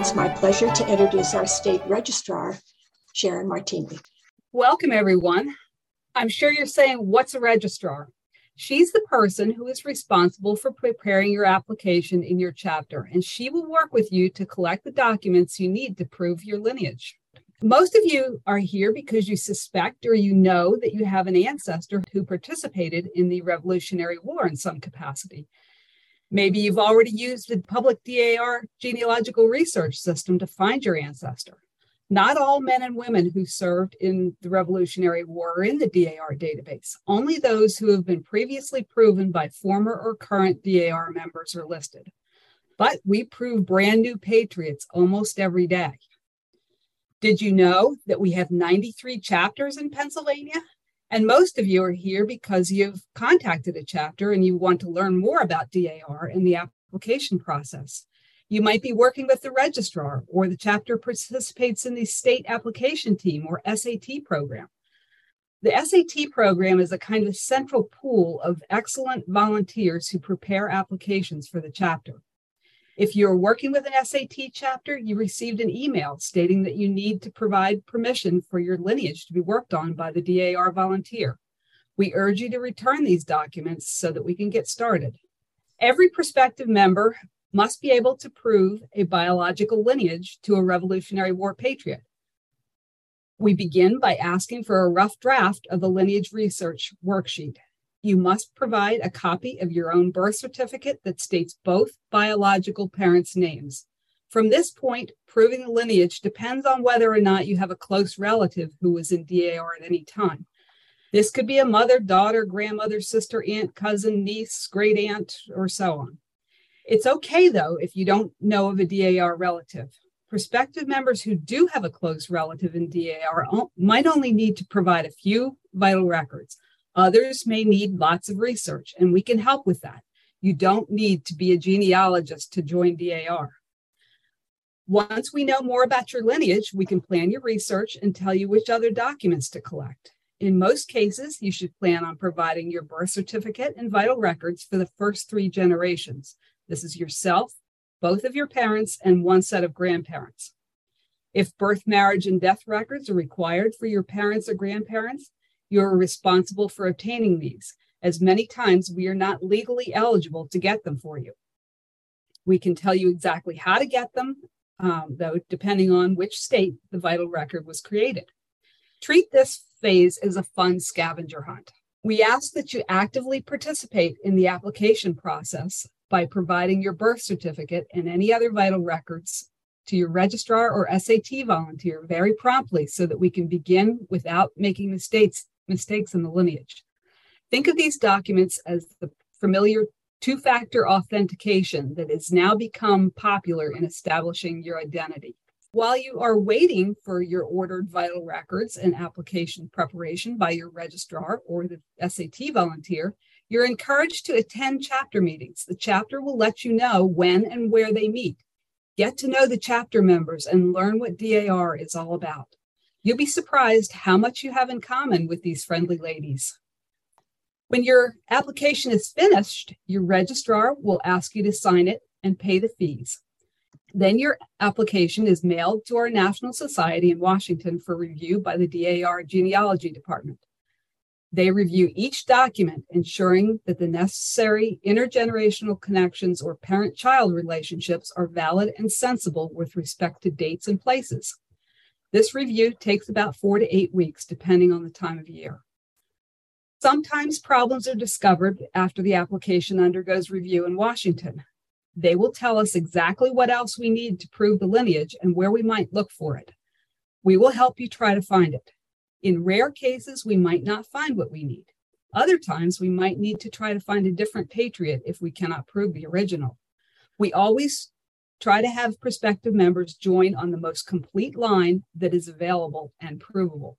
It's my pleasure to introduce our state registrar, Sharon Martini. Welcome, everyone. I'm sure you're saying, What's a registrar? She's the person who is responsible for preparing your application in your chapter, and she will work with you to collect the documents you need to prove your lineage. Most of you are here because you suspect or you know that you have an ancestor who participated in the Revolutionary War in some capacity. Maybe you've already used the public DAR genealogical research system to find your ancestor. Not all men and women who served in the Revolutionary War are in the DAR database. Only those who have been previously proven by former or current DAR members are listed. But we prove brand new patriots almost every day. Did you know that we have 93 chapters in Pennsylvania? And most of you are here because you've contacted a chapter and you want to learn more about DAR and the application process. You might be working with the registrar, or the chapter participates in the state application team or SAT program. The SAT program is a kind of central pool of excellent volunteers who prepare applications for the chapter. If you're working with an SAT chapter, you received an email stating that you need to provide permission for your lineage to be worked on by the DAR volunteer. We urge you to return these documents so that we can get started. Every prospective member must be able to prove a biological lineage to a Revolutionary War patriot. We begin by asking for a rough draft of the lineage research worksheet. You must provide a copy of your own birth certificate that states both biological parents' names. From this point, proving the lineage depends on whether or not you have a close relative who was in DAR at any time. This could be a mother, daughter, grandmother, sister, aunt, cousin, niece, great aunt, or so on. It's okay, though, if you don't know of a DAR relative. Prospective members who do have a close relative in DAR might only need to provide a few vital records. Others may need lots of research, and we can help with that. You don't need to be a genealogist to join DAR. Once we know more about your lineage, we can plan your research and tell you which other documents to collect. In most cases, you should plan on providing your birth certificate and vital records for the first three generations. This is yourself, both of your parents, and one set of grandparents. If birth, marriage, and death records are required for your parents or grandparents, you are responsible for obtaining these, as many times we are not legally eligible to get them for you. We can tell you exactly how to get them, um, though, depending on which state the vital record was created. Treat this phase as a fun scavenger hunt. We ask that you actively participate in the application process by providing your birth certificate and any other vital records to your registrar or SAT volunteer very promptly so that we can begin without making mistakes mistakes in the lineage. Think of these documents as the familiar two-factor authentication that has now become popular in establishing your identity. While you are waiting for your ordered vital records and application preparation by your registrar or the SAT volunteer, you're encouraged to attend chapter meetings. The chapter will let you know when and where they meet. Get to know the chapter members and learn what DAR is all about. You'll be surprised how much you have in common with these friendly ladies. When your application is finished, your registrar will ask you to sign it and pay the fees. Then your application is mailed to our National Society in Washington for review by the DAR Genealogy Department. They review each document, ensuring that the necessary intergenerational connections or parent child relationships are valid and sensible with respect to dates and places. This review takes about four to eight weeks, depending on the time of year. Sometimes problems are discovered after the application undergoes review in Washington. They will tell us exactly what else we need to prove the lineage and where we might look for it. We will help you try to find it. In rare cases, we might not find what we need. Other times, we might need to try to find a different patriot if we cannot prove the original. We always try to have prospective members join on the most complete line that is available and provable.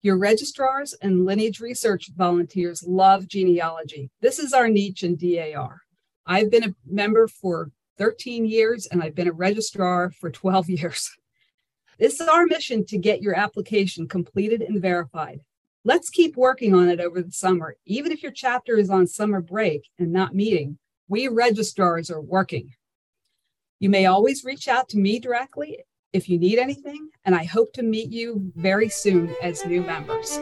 Your registrars and lineage research volunteers love genealogy. This is our niche in DAR. I've been a member for 13 years and I've been a registrar for 12 years. This is our mission to get your application completed and verified. Let's keep working on it over the summer. Even if your chapter is on summer break and not meeting, we registrars are working. You may always reach out to me directly if you need anything, and I hope to meet you very soon as new members.